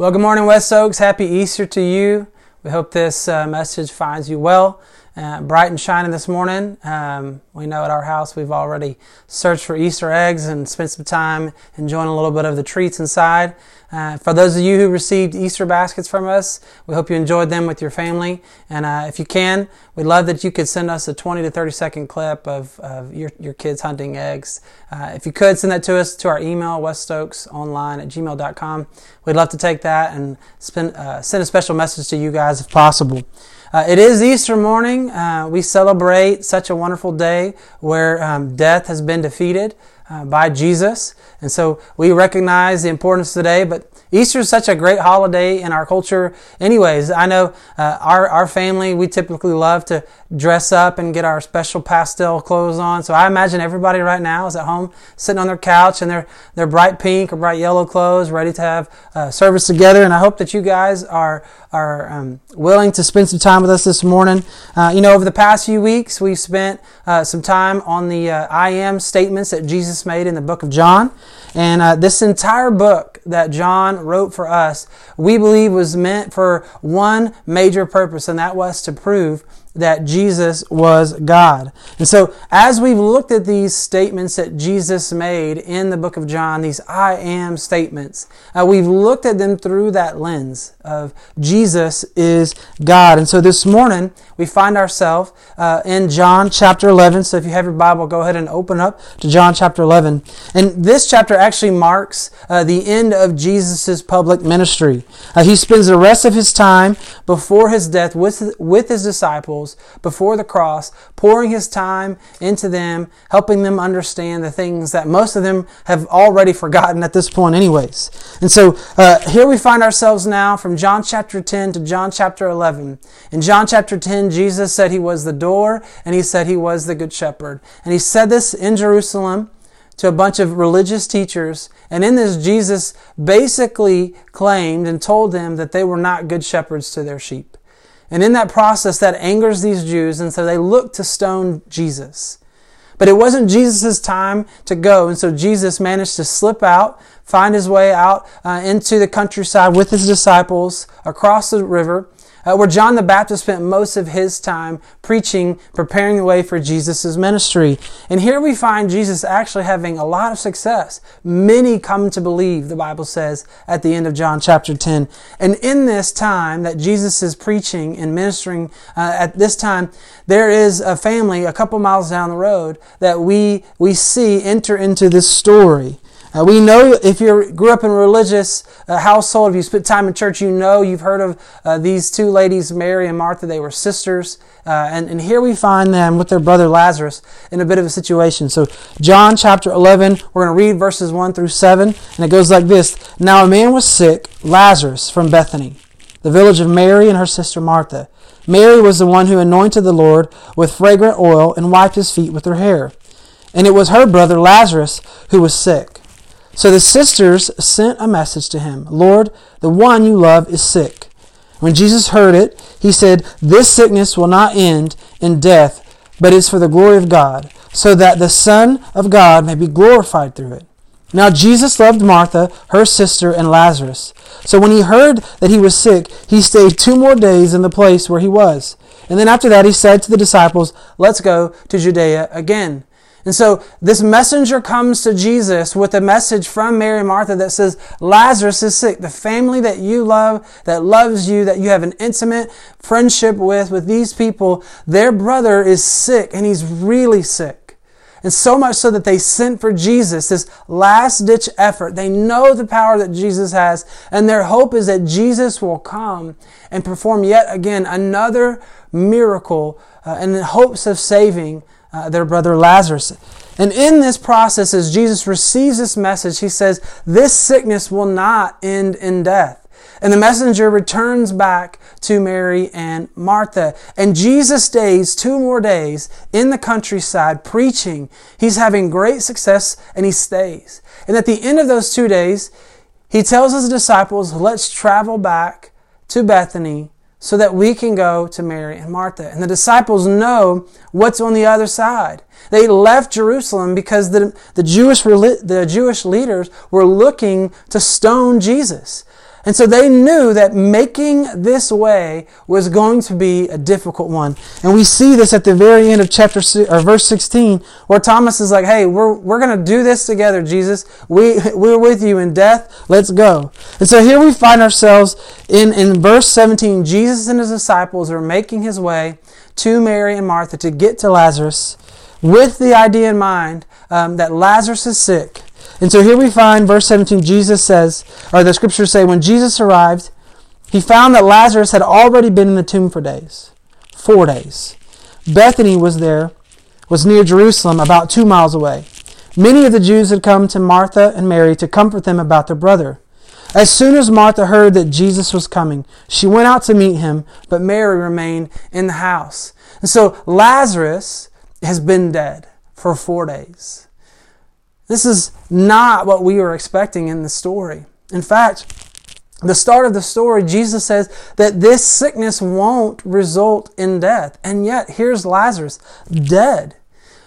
Well, good morning, West Oaks. Happy Easter to you. We hope this uh, message finds you well, uh, bright and shining this morning. Um, we know at our house we've already searched for Easter eggs and spent some time enjoying a little bit of the treats inside. Uh, for those of you who received Easter baskets from us, we hope you enjoyed them with your family. And uh, if you can, we'd love that you could send us a 20 to 30 second clip of, of your, your kids hunting eggs. Uh, if you could, send that to us to our email, westoaksonline at gmail.com. We'd love to take that and spend, uh, send a special message to you guys if possible. Uh, it is Easter morning. Uh, we celebrate such a wonderful day where um, death has been defeated uh, by Jesus. And so we recognize the importance of today, but Easter is such a great holiday in our culture. Anyways, I know uh, our, our family, we typically love to dress up and get our special pastel clothes on. So I imagine everybody right now is at home sitting on their couch in their, their bright pink or bright yellow clothes, ready to have uh, service together. And I hope that you guys are, are um, willing to spend some time with us this morning. Uh, you know, over the past few weeks, we've spent uh, some time on the uh, I am statements that Jesus made in the book of John. And uh, this entire book that John wrote for us, we believe was meant for one major purpose, and that was to prove that Jesus was God. And so, as we've looked at these statements that Jesus made in the book of John, these I am statements, uh, we've looked at them through that lens of Jesus is God. And so this morning, we find ourselves uh, in John chapter 11. So if you have your Bible, go ahead and open up to John chapter 11. And this chapter actually marks uh, the end of Jesus' public ministry. Uh, he spends the rest of his time before his death with, with his disciples disciples before the cross, pouring his time into them, helping them understand the things that most of them have already forgotten at this point, anyways. And so uh, here we find ourselves now from John chapter 10 to John chapter 11. In John chapter 10, Jesus said he was the door and he said he was the good shepherd. And he said this in Jerusalem to a bunch of religious teachers. And in this, Jesus basically claimed and told them that they were not good shepherds to their sheep. And in that process, that angers these Jews, and so they look to stone Jesus. But it wasn't Jesus' time to go, and so Jesus managed to slip out, find his way out uh, into the countryside with his disciples across the river, uh, where John the Baptist spent most of his time preaching, preparing the way for Jesus' ministry. And here we find Jesus actually having a lot of success. Many come to believe, the Bible says at the end of John chapter 10. And in this time that Jesus is preaching and ministering, uh, at this time, there is a family a couple miles down the road that we, we see enter into this story. Uh, we know if you grew up in a religious uh, household, if you spent time in church, you know you've heard of uh, these two ladies, Mary and Martha. They were sisters. Uh, and, and here we find them with their brother Lazarus in a bit of a situation. So, John chapter 11, we're going to read verses 1 through 7. And it goes like this Now a man was sick, Lazarus from Bethany, the village of Mary and her sister Martha. Mary was the one who anointed the Lord with fragrant oil and wiped his feet with her hair. And it was her brother Lazarus who was sick. So the sisters sent a message to him Lord, the one you love is sick. When Jesus heard it, he said, This sickness will not end in death, but is for the glory of God, so that the Son of God may be glorified through it. Now Jesus loved Martha, her sister, and Lazarus. So when he heard that he was sick, he stayed two more days in the place where he was. And then after that, he said to the disciples, Let's go to Judea again. And so this messenger comes to Jesus with a message from Mary and Martha that says, Lazarus is sick. The family that you love, that loves you, that you have an intimate friendship with, with these people, their brother is sick and he's really sick. And so much so that they sent for Jesus, this last ditch effort. They know the power that Jesus has, and their hope is that Jesus will come and perform yet again another miracle uh, in hopes of saving uh, their brother Lazarus. And in this process, as Jesus receives this message, he says, This sickness will not end in death. And the messenger returns back to Mary and Martha. And Jesus stays two more days in the countryside preaching. He's having great success and he stays. And at the end of those two days, he tells his disciples, Let's travel back to Bethany so that we can go to Mary and Martha. And the disciples know what's on the other side. They left Jerusalem because the, the, Jewish, the Jewish leaders were looking to stone Jesus. And so they knew that making this way was going to be a difficult one. And we see this at the very end of chapter or verse 16 where Thomas is like, "Hey, we're we're going to do this together, Jesus. We we're with you in death. Let's go." And so here we find ourselves in in verse 17. Jesus and his disciples are making his way to Mary and Martha to get to Lazarus with the idea in mind um, that Lazarus is sick and so here we find verse 17, Jesus says, or the scriptures say, when Jesus arrived, he found that Lazarus had already been in the tomb for days, four days. Bethany was there, was near Jerusalem, about two miles away. Many of the Jews had come to Martha and Mary to comfort them about their brother. As soon as Martha heard that Jesus was coming, she went out to meet him, but Mary remained in the house. And so Lazarus has been dead for four days. This is not what we were expecting in the story. In fact, the start of the story, Jesus says that this sickness won't result in death. And yet, here's Lazarus, dead.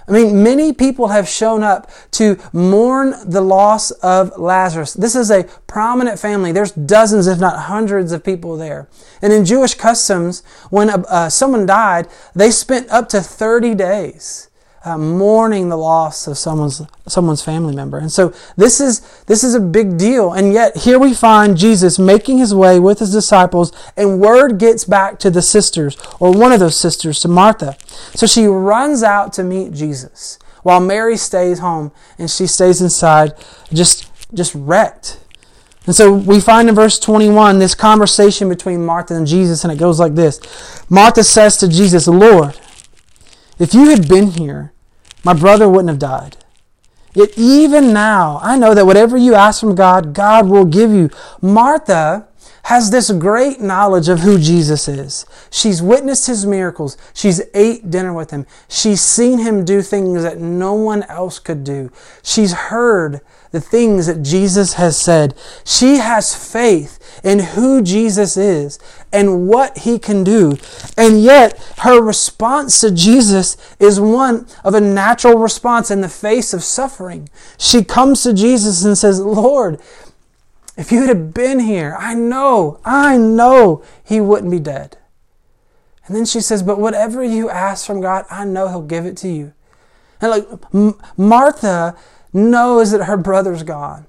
I mean, many people have shown up to mourn the loss of Lazarus. This is a prominent family. There's dozens, if not hundreds, of people there. And in Jewish customs, when uh, someone died, they spent up to 30 days uh, mourning the loss of someone's someone's family member. And so this is this is a big deal. And yet here we find Jesus making his way with his disciples and word gets back to the sisters or one of those sisters to Martha. So she runs out to meet Jesus while Mary stays home and she stays inside just just wrecked. And so we find in verse 21 this conversation between Martha and Jesus and it goes like this. Martha says to Jesus, "Lord, if you had been here, my brother wouldn't have died. Yet even now, I know that whatever you ask from God, God will give you. Martha has this great knowledge of who Jesus is. She's witnessed his miracles. She's ate dinner with him. She's seen him do things that no one else could do. She's heard the things that Jesus has said. She has faith in who Jesus is and what he can do. And yet, her response to Jesus is one of a natural response in the face of suffering. She comes to Jesus and says, Lord, if you had been here, I know, I know he wouldn't be dead. And then she says, But whatever you ask from God, I know he'll give it to you. And like M- Martha knows that her brother's gone.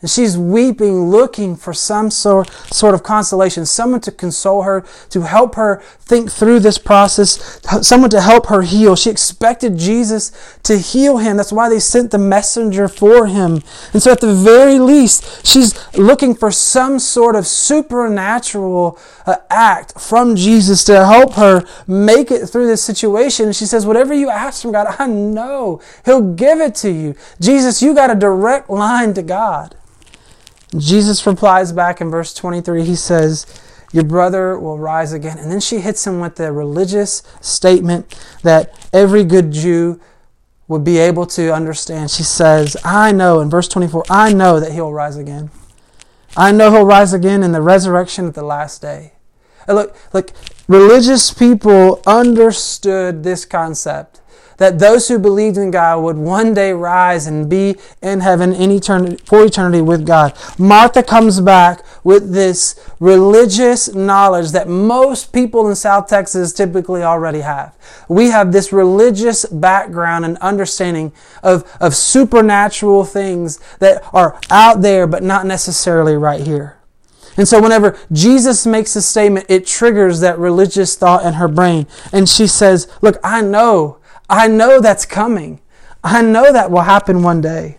And she's weeping, looking for some sort, sort of consolation, someone to console her, to help her think through this process, someone to help her heal. She expected Jesus to heal him. That's why they sent the messenger for him. And so, at the very least, she's looking for some sort of supernatural uh, act from Jesus to help her make it through this situation. And she says, Whatever you ask from God, I know He'll give it to you. Jesus, you got a direct line to God. Jesus replies back in verse 23. He says, Your brother will rise again. And then she hits him with the religious statement that every good Jew would be able to understand. She says, I know, in verse 24, I know that he'll rise again. I know he'll rise again in the resurrection at the last day. And look, look, religious people understood this concept that those who believed in God would one day rise and be in heaven in eternity, for eternity with God. Martha comes back with this religious knowledge that most people in South Texas typically already have. We have this religious background and understanding of, of supernatural things that are out there but not necessarily right here. And so whenever Jesus makes a statement, it triggers that religious thought in her brain. And she says, Look, I know I know that's coming. I know that will happen one day.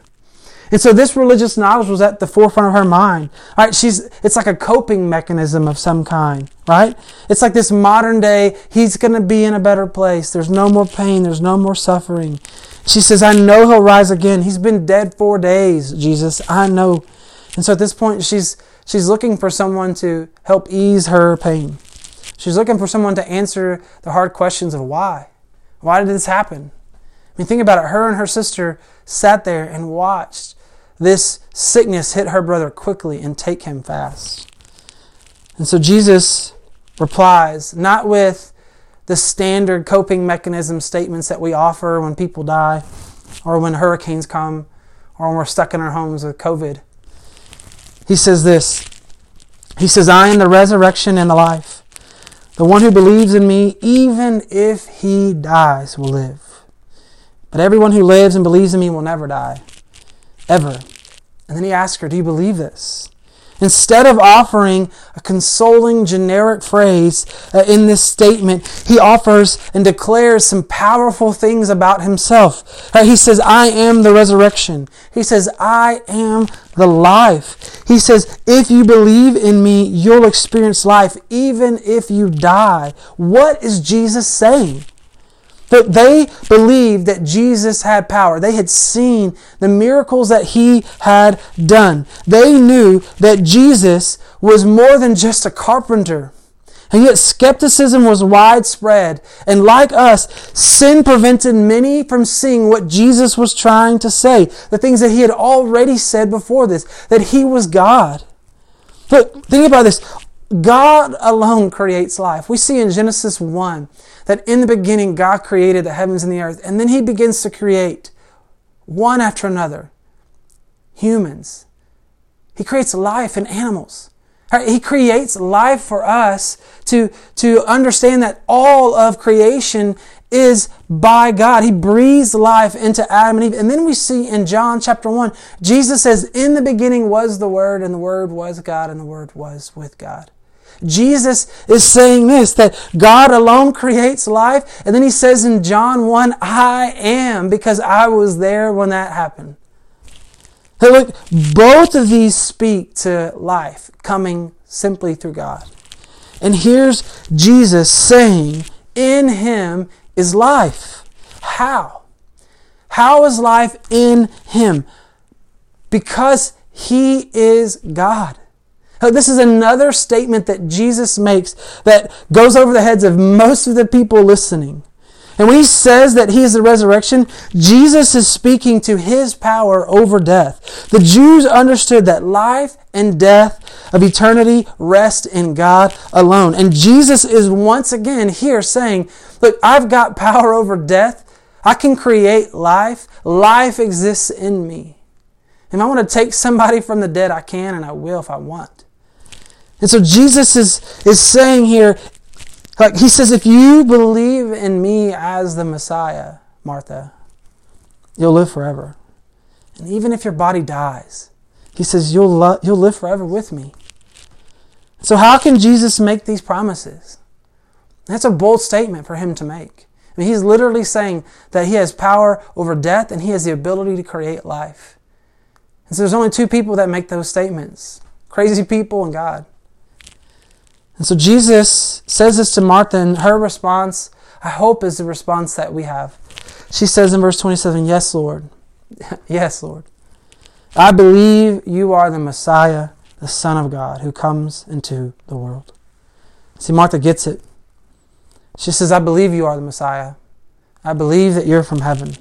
And so this religious knowledge was at the forefront of her mind. Right? She's it's like a coping mechanism of some kind, right? It's like this modern day, he's gonna be in a better place. There's no more pain, there's no more suffering. She says, I know he'll rise again. He's been dead four days, Jesus. I know. And so at this point, she's she's looking for someone to help ease her pain. She's looking for someone to answer the hard questions of why. Why did this happen? I mean, think about it. Her and her sister sat there and watched this sickness hit her brother quickly and take him fast. And so Jesus replies, not with the standard coping mechanism statements that we offer when people die, or when hurricanes come, or when we're stuck in our homes with COVID. He says this He says, I am the resurrection and the life. The one who believes in me, even if he dies, will live. But everyone who lives and believes in me will never die. Ever. And then he asks her, Do you believe this? Instead of offering a consoling generic phrase uh, in this statement, he offers and declares some powerful things about himself. Uh, he says, I am the resurrection. He says, I am the life. He says, if you believe in me, you'll experience life even if you die. What is Jesus saying? But they believed that Jesus had power. They had seen the miracles that he had done. They knew that Jesus was more than just a carpenter. And yet skepticism was widespread. And like us, sin prevented many from seeing what Jesus was trying to say. The things that he had already said before this, that he was God. But think about this. God alone creates life. We see in Genesis 1 that in the beginning God created the heavens and the earth, and then He begins to create one after another humans. He creates life in animals. He creates life for us to, to understand that all of creation is by God. He breathes life into Adam and Eve. And then we see in John chapter 1, Jesus says, In the beginning was the Word, and the Word was God, and the Word was with God. Jesus is saying this that God alone creates life. And then he says in John 1, I am, because I was there when that happened. Hey, look, both of these speak to life coming simply through God. And here's Jesus saying, In him is life. How? How is life in him? Because he is God. This is another statement that Jesus makes that goes over the heads of most of the people listening. And when he says that he is the resurrection, Jesus is speaking to his power over death. The Jews understood that life and death of eternity rest in God alone. And Jesus is once again here saying, Look, I've got power over death. I can create life. Life exists in me. If I want to take somebody from the dead, I can and I will if I want. And so Jesus is, is saying here, like he says, if you believe in me as the Messiah, Martha, you'll live forever. And even if your body dies, he says, you'll, lo- you'll live forever with me. So, how can Jesus make these promises? That's a bold statement for him to make. I mean, he's literally saying that he has power over death and he has the ability to create life. And so, there's only two people that make those statements crazy people and God. And so Jesus says this to Martha, and her response, I hope, is the response that we have. She says in verse 27, Yes, Lord. yes, Lord. I believe you are the Messiah, the Son of God, who comes into the world. See, Martha gets it. She says, I believe you are the Messiah. I believe that you're from heaven.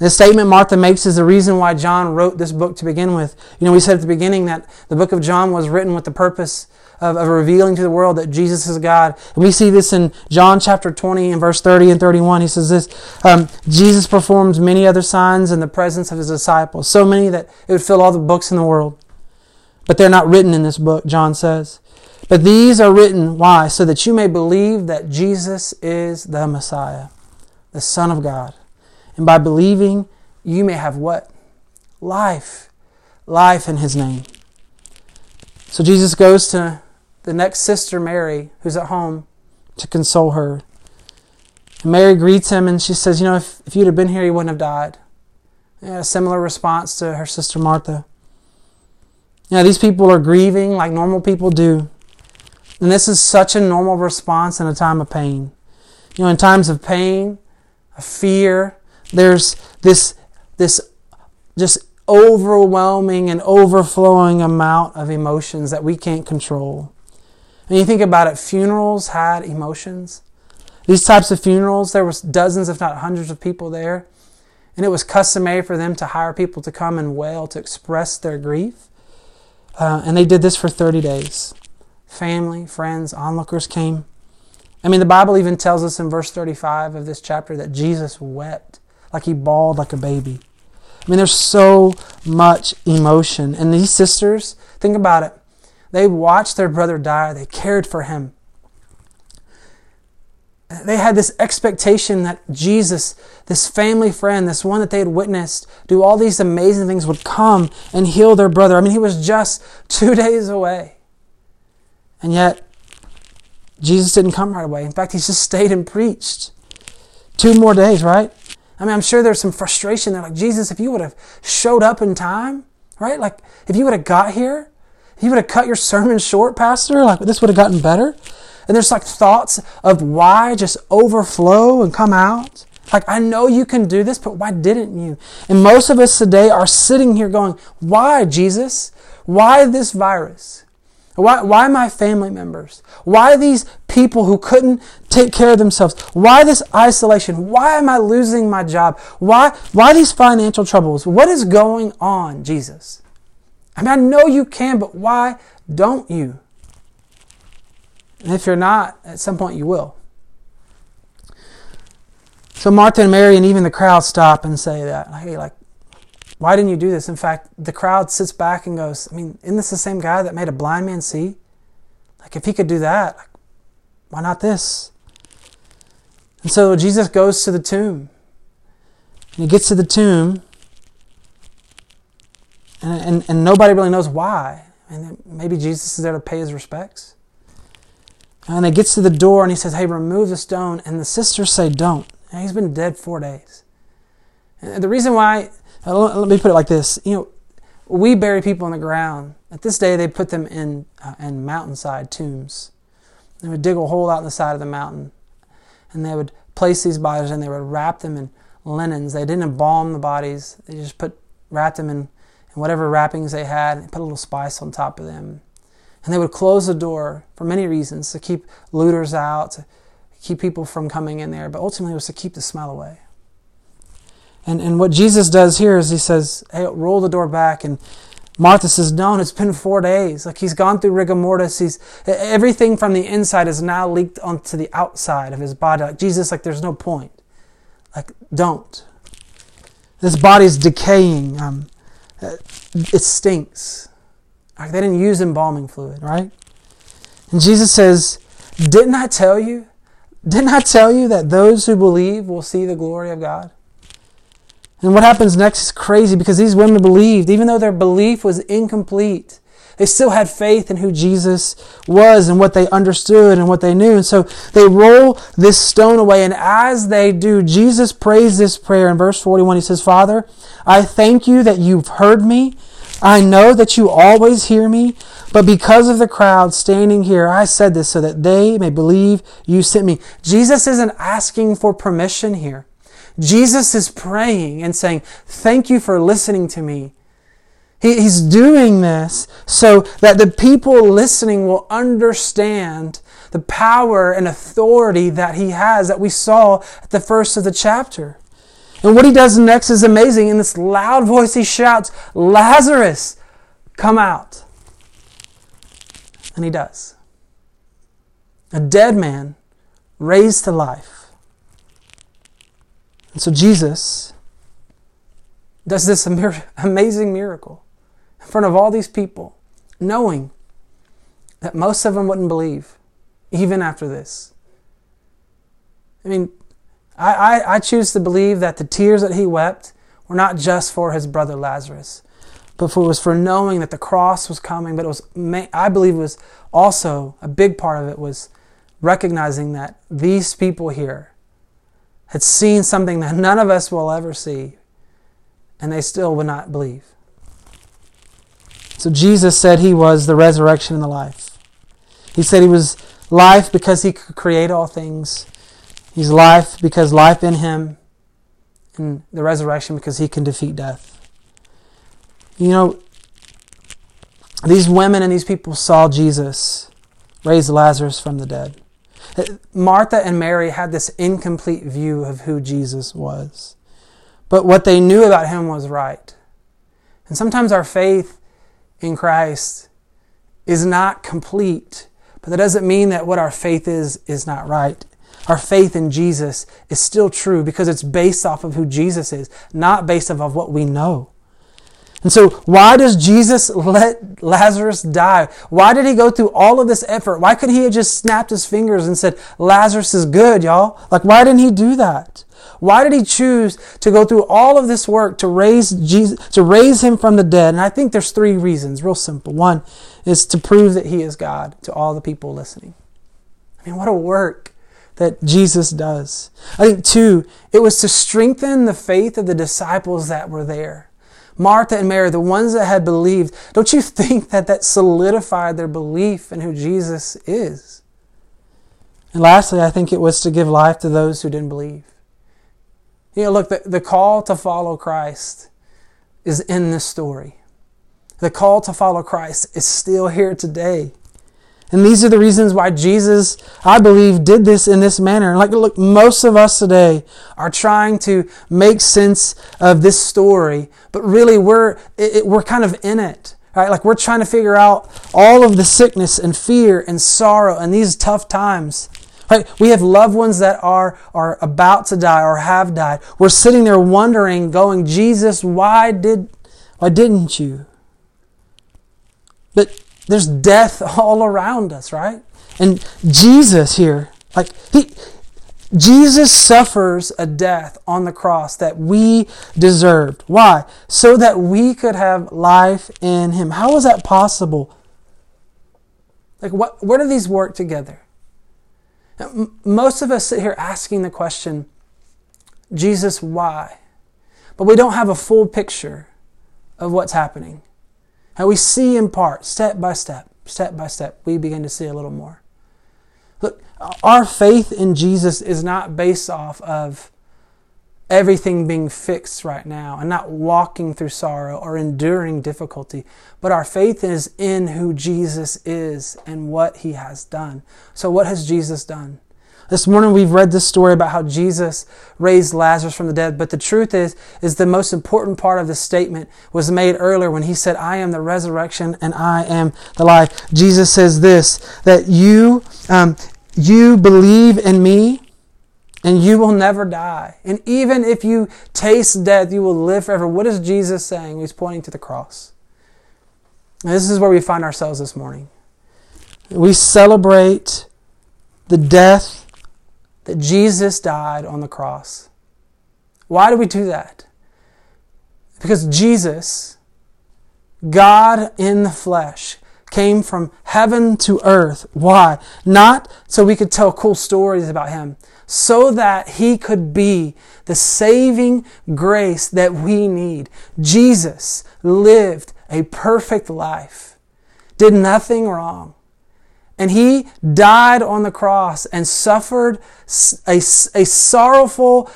This statement Martha makes is the reason why John wrote this book to begin with. You know, we said at the beginning that the book of John was written with the purpose of, of revealing to the world that Jesus is God. And we see this in John chapter 20 and verse 30 and 31. He says this um, Jesus performs many other signs in the presence of his disciples, so many that it would fill all the books in the world. But they're not written in this book, John says. But these are written, why? So that you may believe that Jesus is the Messiah, the Son of God. And by believing, you may have what? Life. Life in his name. So Jesus goes to the next sister, Mary, who's at home, to console her. And Mary greets him and she says, You know, if, if you'd have been here, you wouldn't have died. A similar response to her sister Martha. Know, these people are grieving like normal people do. And this is such a normal response in a time of pain. You know, in times of pain, of fear, there's this, this just overwhelming and overflowing amount of emotions that we can't control. And you think about it, funerals had emotions. These types of funerals, there was dozens, if not hundreds of people there. And it was customary for them to hire people to come and wail to express their grief. Uh, and they did this for 30 days. Family, friends, onlookers came. I mean, the Bible even tells us in verse 35 of this chapter that Jesus wept, like he bawled like a baby. I mean, there's so much emotion. And these sisters, think about it. They watched their brother die, they cared for him. They had this expectation that Jesus, this family friend, this one that they had witnessed do all these amazing things, would come and heal their brother. I mean, he was just two days away. And yet, Jesus didn't come right away. In fact, he just stayed and preached. Two more days, right? I mean, I'm sure there's some frustration there. Like, Jesus, if you would have showed up in time, right? Like, if you would have got here, you would have cut your sermon short, Pastor, like, this would have gotten better. And there's like thoughts of why just overflow and come out. Like, I know you can do this, but why didn't you? And most of us today are sitting here going, Why, Jesus? Why this virus? Why, why my family members? Why these people who couldn't take care of themselves? Why this isolation? Why am I losing my job? Why, why these financial troubles? What is going on, Jesus? I mean, I know you can, but why don't you? And if you're not, at some point you will. So Martha and Mary and even the crowd stop and say that, hey, like, why didn't you do this? In fact, the crowd sits back and goes, I mean, isn't this the same guy that made a blind man see? Like, if he could do that, like, why not this? And so Jesus goes to the tomb. And he gets to the tomb, and, and, and nobody really knows why. And maybe Jesus is there to pay his respects. And he gets to the door and he says, Hey, remove the stone. And the sisters say, Don't. And he's been dead four days. And the reason why uh, let me put it like this. You know, we bury people in the ground. At this day, they put them in, uh, in mountainside tombs. They would dig a hole out in the side of the mountain, and they would place these bodies and they would wrap them in linens. They didn't embalm the bodies. They just put wrapped them in, in whatever wrappings they had and put a little spice on top of them. And they would close the door for many reasons to keep looters out, to keep people from coming in there, but ultimately it was to keep the smell away. And, and what Jesus does here is he says, hey, roll the door back. And Martha says, no, it's been four days. Like he's gone through rigor mortis. He's, everything from the inside is now leaked onto the outside of his body. Like Jesus, like there's no point. Like, don't. This body's decaying. Um, Uh, it stinks. Like they didn't use embalming fluid, right? And Jesus says, Didn't I tell you? Didn't I tell you that those who believe will see the glory of God? And what happens next is crazy because these women believed, even though their belief was incomplete. They still had faith in who Jesus was and what they understood and what they knew. And so they roll this stone away. And as they do, Jesus prays this prayer in verse 41. He says, Father, I thank you that you've heard me. I know that you always hear me, but because of the crowd standing here, I said this so that they may believe you sent me. Jesus isn't asking for permission here. Jesus is praying and saying, Thank you for listening to me. He, he's doing this so that the people listening will understand the power and authority that he has that we saw at the first of the chapter. And what he does next is amazing. In this loud voice, he shouts, Lazarus, come out. And he does. A dead man raised to life. And so Jesus does this amazing miracle in front of all these people, knowing that most of them wouldn't believe, even after this. I mean, I, I, I, choose to believe that the tears that he wept were not just for his brother Lazarus, but for was for knowing that the cross was coming. But it was, I believe, it was also a big part of it was recognizing that these people here had seen something that none of us will ever see, and they still would not believe. So Jesus said he was the resurrection and the life. He said he was life because he could create all things. He's life because life in him, and the resurrection because he can defeat death. You know, these women and these people saw Jesus raise Lazarus from the dead. Martha and Mary had this incomplete view of who Jesus was. But what they knew about him was right. And sometimes our faith in Christ is not complete, but that doesn't mean that what our faith is is not right. Our faith in Jesus is still true because it's based off of who Jesus is, not based off of what we know. And so, why does Jesus let Lazarus die? Why did he go through all of this effort? Why couldn't he have just snapped his fingers and said, Lazarus is good, y'all? Like, why didn't he do that? Why did he choose to go through all of this work to raise Jesus, to raise him from the dead? And I think there's three reasons, real simple. One is to prove that he is God to all the people listening. I mean, what a work that Jesus does. I think two, it was to strengthen the faith of the disciples that were there. Martha and Mary, the ones that had believed, don't you think that that solidified their belief in who Jesus is? And lastly, I think it was to give life to those who didn't believe. You know, look, the, the call to follow Christ is in this story. The call to follow Christ is still here today. And these are the reasons why Jesus, I believe, did this in this manner. Like, look, most of us today are trying to make sense of this story, but really we're, it, we're kind of in it. Right? Like we're trying to figure out all of the sickness and fear and sorrow and these tough times. Right? We have loved ones that are, are about to die or have died. We're sitting there wondering, going, Jesus, why did, why didn't you? But there's death all around us, right? And Jesus here, like he Jesus suffers a death on the cross that we deserved. Why? So that we could have life in him. How is that possible? Like what where do these work together? Most of us sit here asking the question, Jesus, why? But we don't have a full picture of what's happening. And we see in part, step by step, step by step, we begin to see a little more. Look, our faith in Jesus is not based off of everything being fixed right now and not walking through sorrow or enduring difficulty, but our faith is in who Jesus is and what he has done. So, what has Jesus done? This morning we've read this story about how Jesus raised Lazarus from the dead, but the truth is, is the most important part of the statement was made earlier when he said, I am the resurrection and I am the life. Jesus says this, that you, um, you believe in me and you will never die. And even if you taste death, you will live forever. What is Jesus saying? He's pointing to the cross. And this is where we find ourselves this morning. We celebrate the death that Jesus died on the cross. Why do we do that? Because Jesus, God in the flesh, came from heaven to earth. Why? Not so we could tell cool stories about him, so that he could be the saving grace that we need. Jesus lived a perfect life, did nothing wrong, and he died on the cross and suffered a, a sorrowful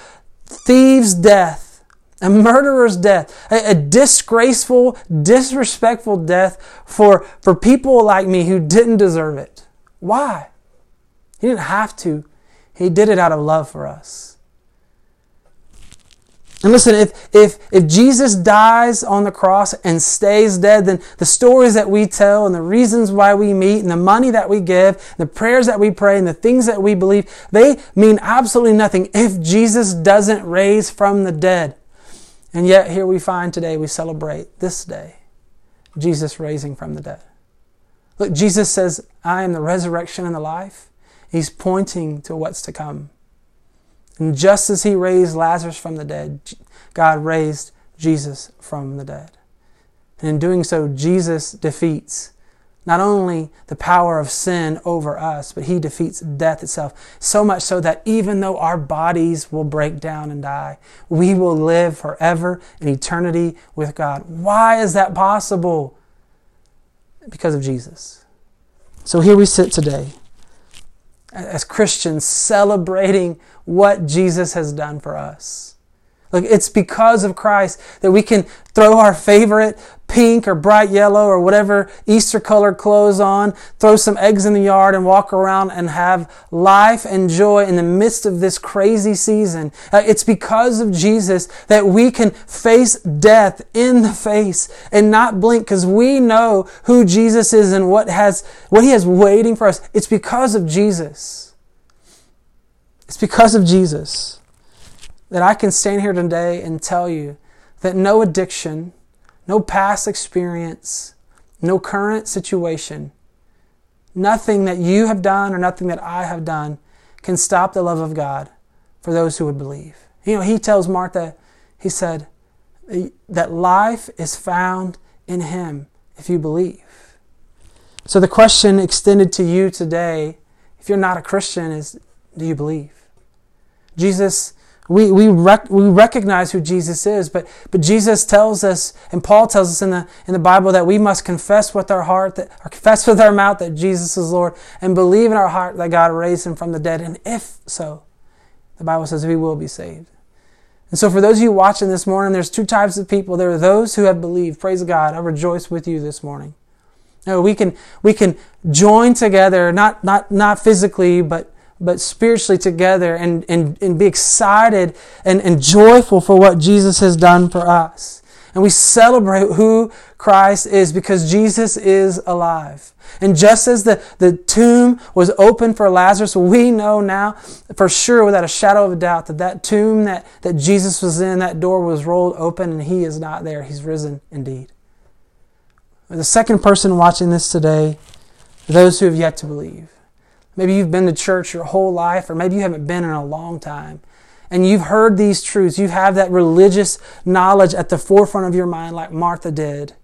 thief's death, a murderer's death, a, a disgraceful, disrespectful death for, for people like me who didn't deserve it. Why? He didn't have to. He did it out of love for us. And listen, if, if, if Jesus dies on the cross and stays dead, then the stories that we tell and the reasons why we meet and the money that we give, the prayers that we pray and the things that we believe, they mean absolutely nothing if Jesus doesn't raise from the dead. And yet here we find today, we celebrate this day, Jesus raising from the dead. Look, Jesus says, I am the resurrection and the life. He's pointing to what's to come. And just as he raised Lazarus from the dead, God raised Jesus from the dead. And in doing so, Jesus defeats not only the power of sin over us, but he defeats death itself. So much so that even though our bodies will break down and die, we will live forever in eternity with God. Why is that possible? Because of Jesus. So here we sit today as Christians celebrating what Jesus has done for us. Look, it's because of Christ that we can throw our favorite pink or bright yellow or whatever Easter color clothes on, throw some eggs in the yard and walk around and have life and joy in the midst of this crazy season. Uh, it's because of Jesus that we can face death in the face and not blink because we know who Jesus is and what has, what he has waiting for us. It's because of Jesus. It's because of Jesus that I can stand here today and tell you that no addiction, no past experience, no current situation, nothing that you have done or nothing that I have done can stop the love of God for those who would believe. You know, he tells Martha, he said, that life is found in him if you believe. So the question extended to you today, if you're not a Christian, is do you believe? Jesus, we, we, rec- we recognize who Jesus is, but, but Jesus tells us, and Paul tells us in the, in the Bible that we must confess with our heart, that, or confess with our mouth that Jesus is Lord, and believe in our heart that God raised him from the dead. And if so, the Bible says we will be saved. And so, for those of you watching this morning, there's two types of people. There are those who have believed. Praise God. I rejoice with you this morning. No, we can we can join together, not not not physically, but but spiritually together and, and, and be excited and, and joyful for what Jesus has done for us. And we celebrate who Christ is because Jesus is alive. And just as the, the tomb was open for Lazarus, we know now for sure without a shadow of a doubt that that tomb that, that Jesus was in, that door was rolled open and he is not there. He's risen indeed. The second person watching this today, those who have yet to believe. Maybe you've been to church your whole life, or maybe you haven't been in a long time. And you've heard these truths. You have that religious knowledge at the forefront of your mind, like Martha did.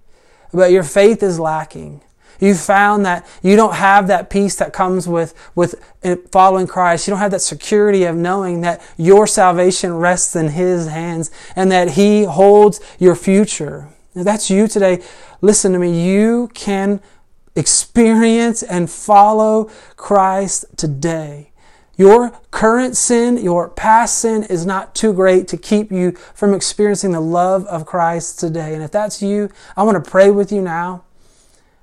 But your faith is lacking. You found that you don't have that peace that comes with, with eh, following Christ. You don't have that security of knowing that your salvation rests in His hands and that He holds your future. If that's you today, listen to me. You can experience and follow Christ today. Your current sin, your past sin is not too great to keep you from experiencing the love of Christ today. And if that's you, I want to pray with you now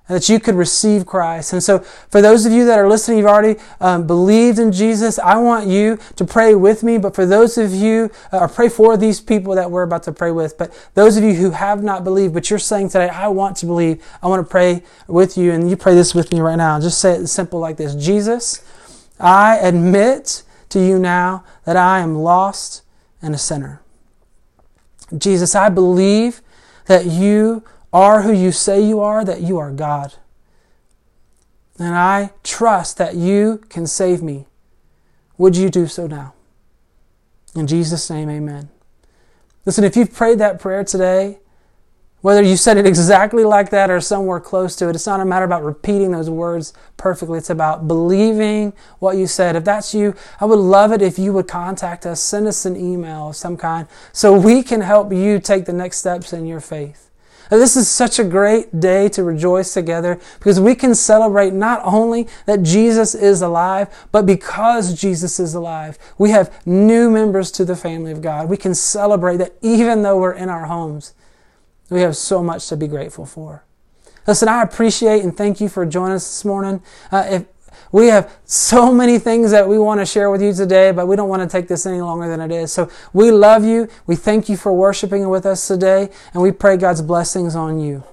and that you could receive Christ. And so, for those of you that are listening, you've already um, believed in Jesus, I want you to pray with me. But for those of you, uh, or pray for these people that we're about to pray with, but those of you who have not believed, but you're saying today, I want to believe, I want to pray with you, and you pray this with me right now. Just say it simple like this Jesus, I admit to you now that I am lost and a sinner. Jesus, I believe that you are who you say you are, that you are God. And I trust that you can save me. Would you do so now? In Jesus' name, amen. Listen, if you've prayed that prayer today, whether you said it exactly like that or somewhere close to it, it's not a matter about repeating those words perfectly. It's about believing what you said. If that's you, I would love it if you would contact us, send us an email of some kind so we can help you take the next steps in your faith. This is such a great day to rejoice together because we can celebrate not only that Jesus is alive, but because Jesus is alive, we have new members to the family of God. We can celebrate that even though we're in our homes, we have so much to be grateful for. Listen, I appreciate and thank you for joining us this morning. Uh, if we have so many things that we want to share with you today, but we don't want to take this any longer than it is. So we love you. We thank you for worshiping with us today, and we pray God's blessings on you.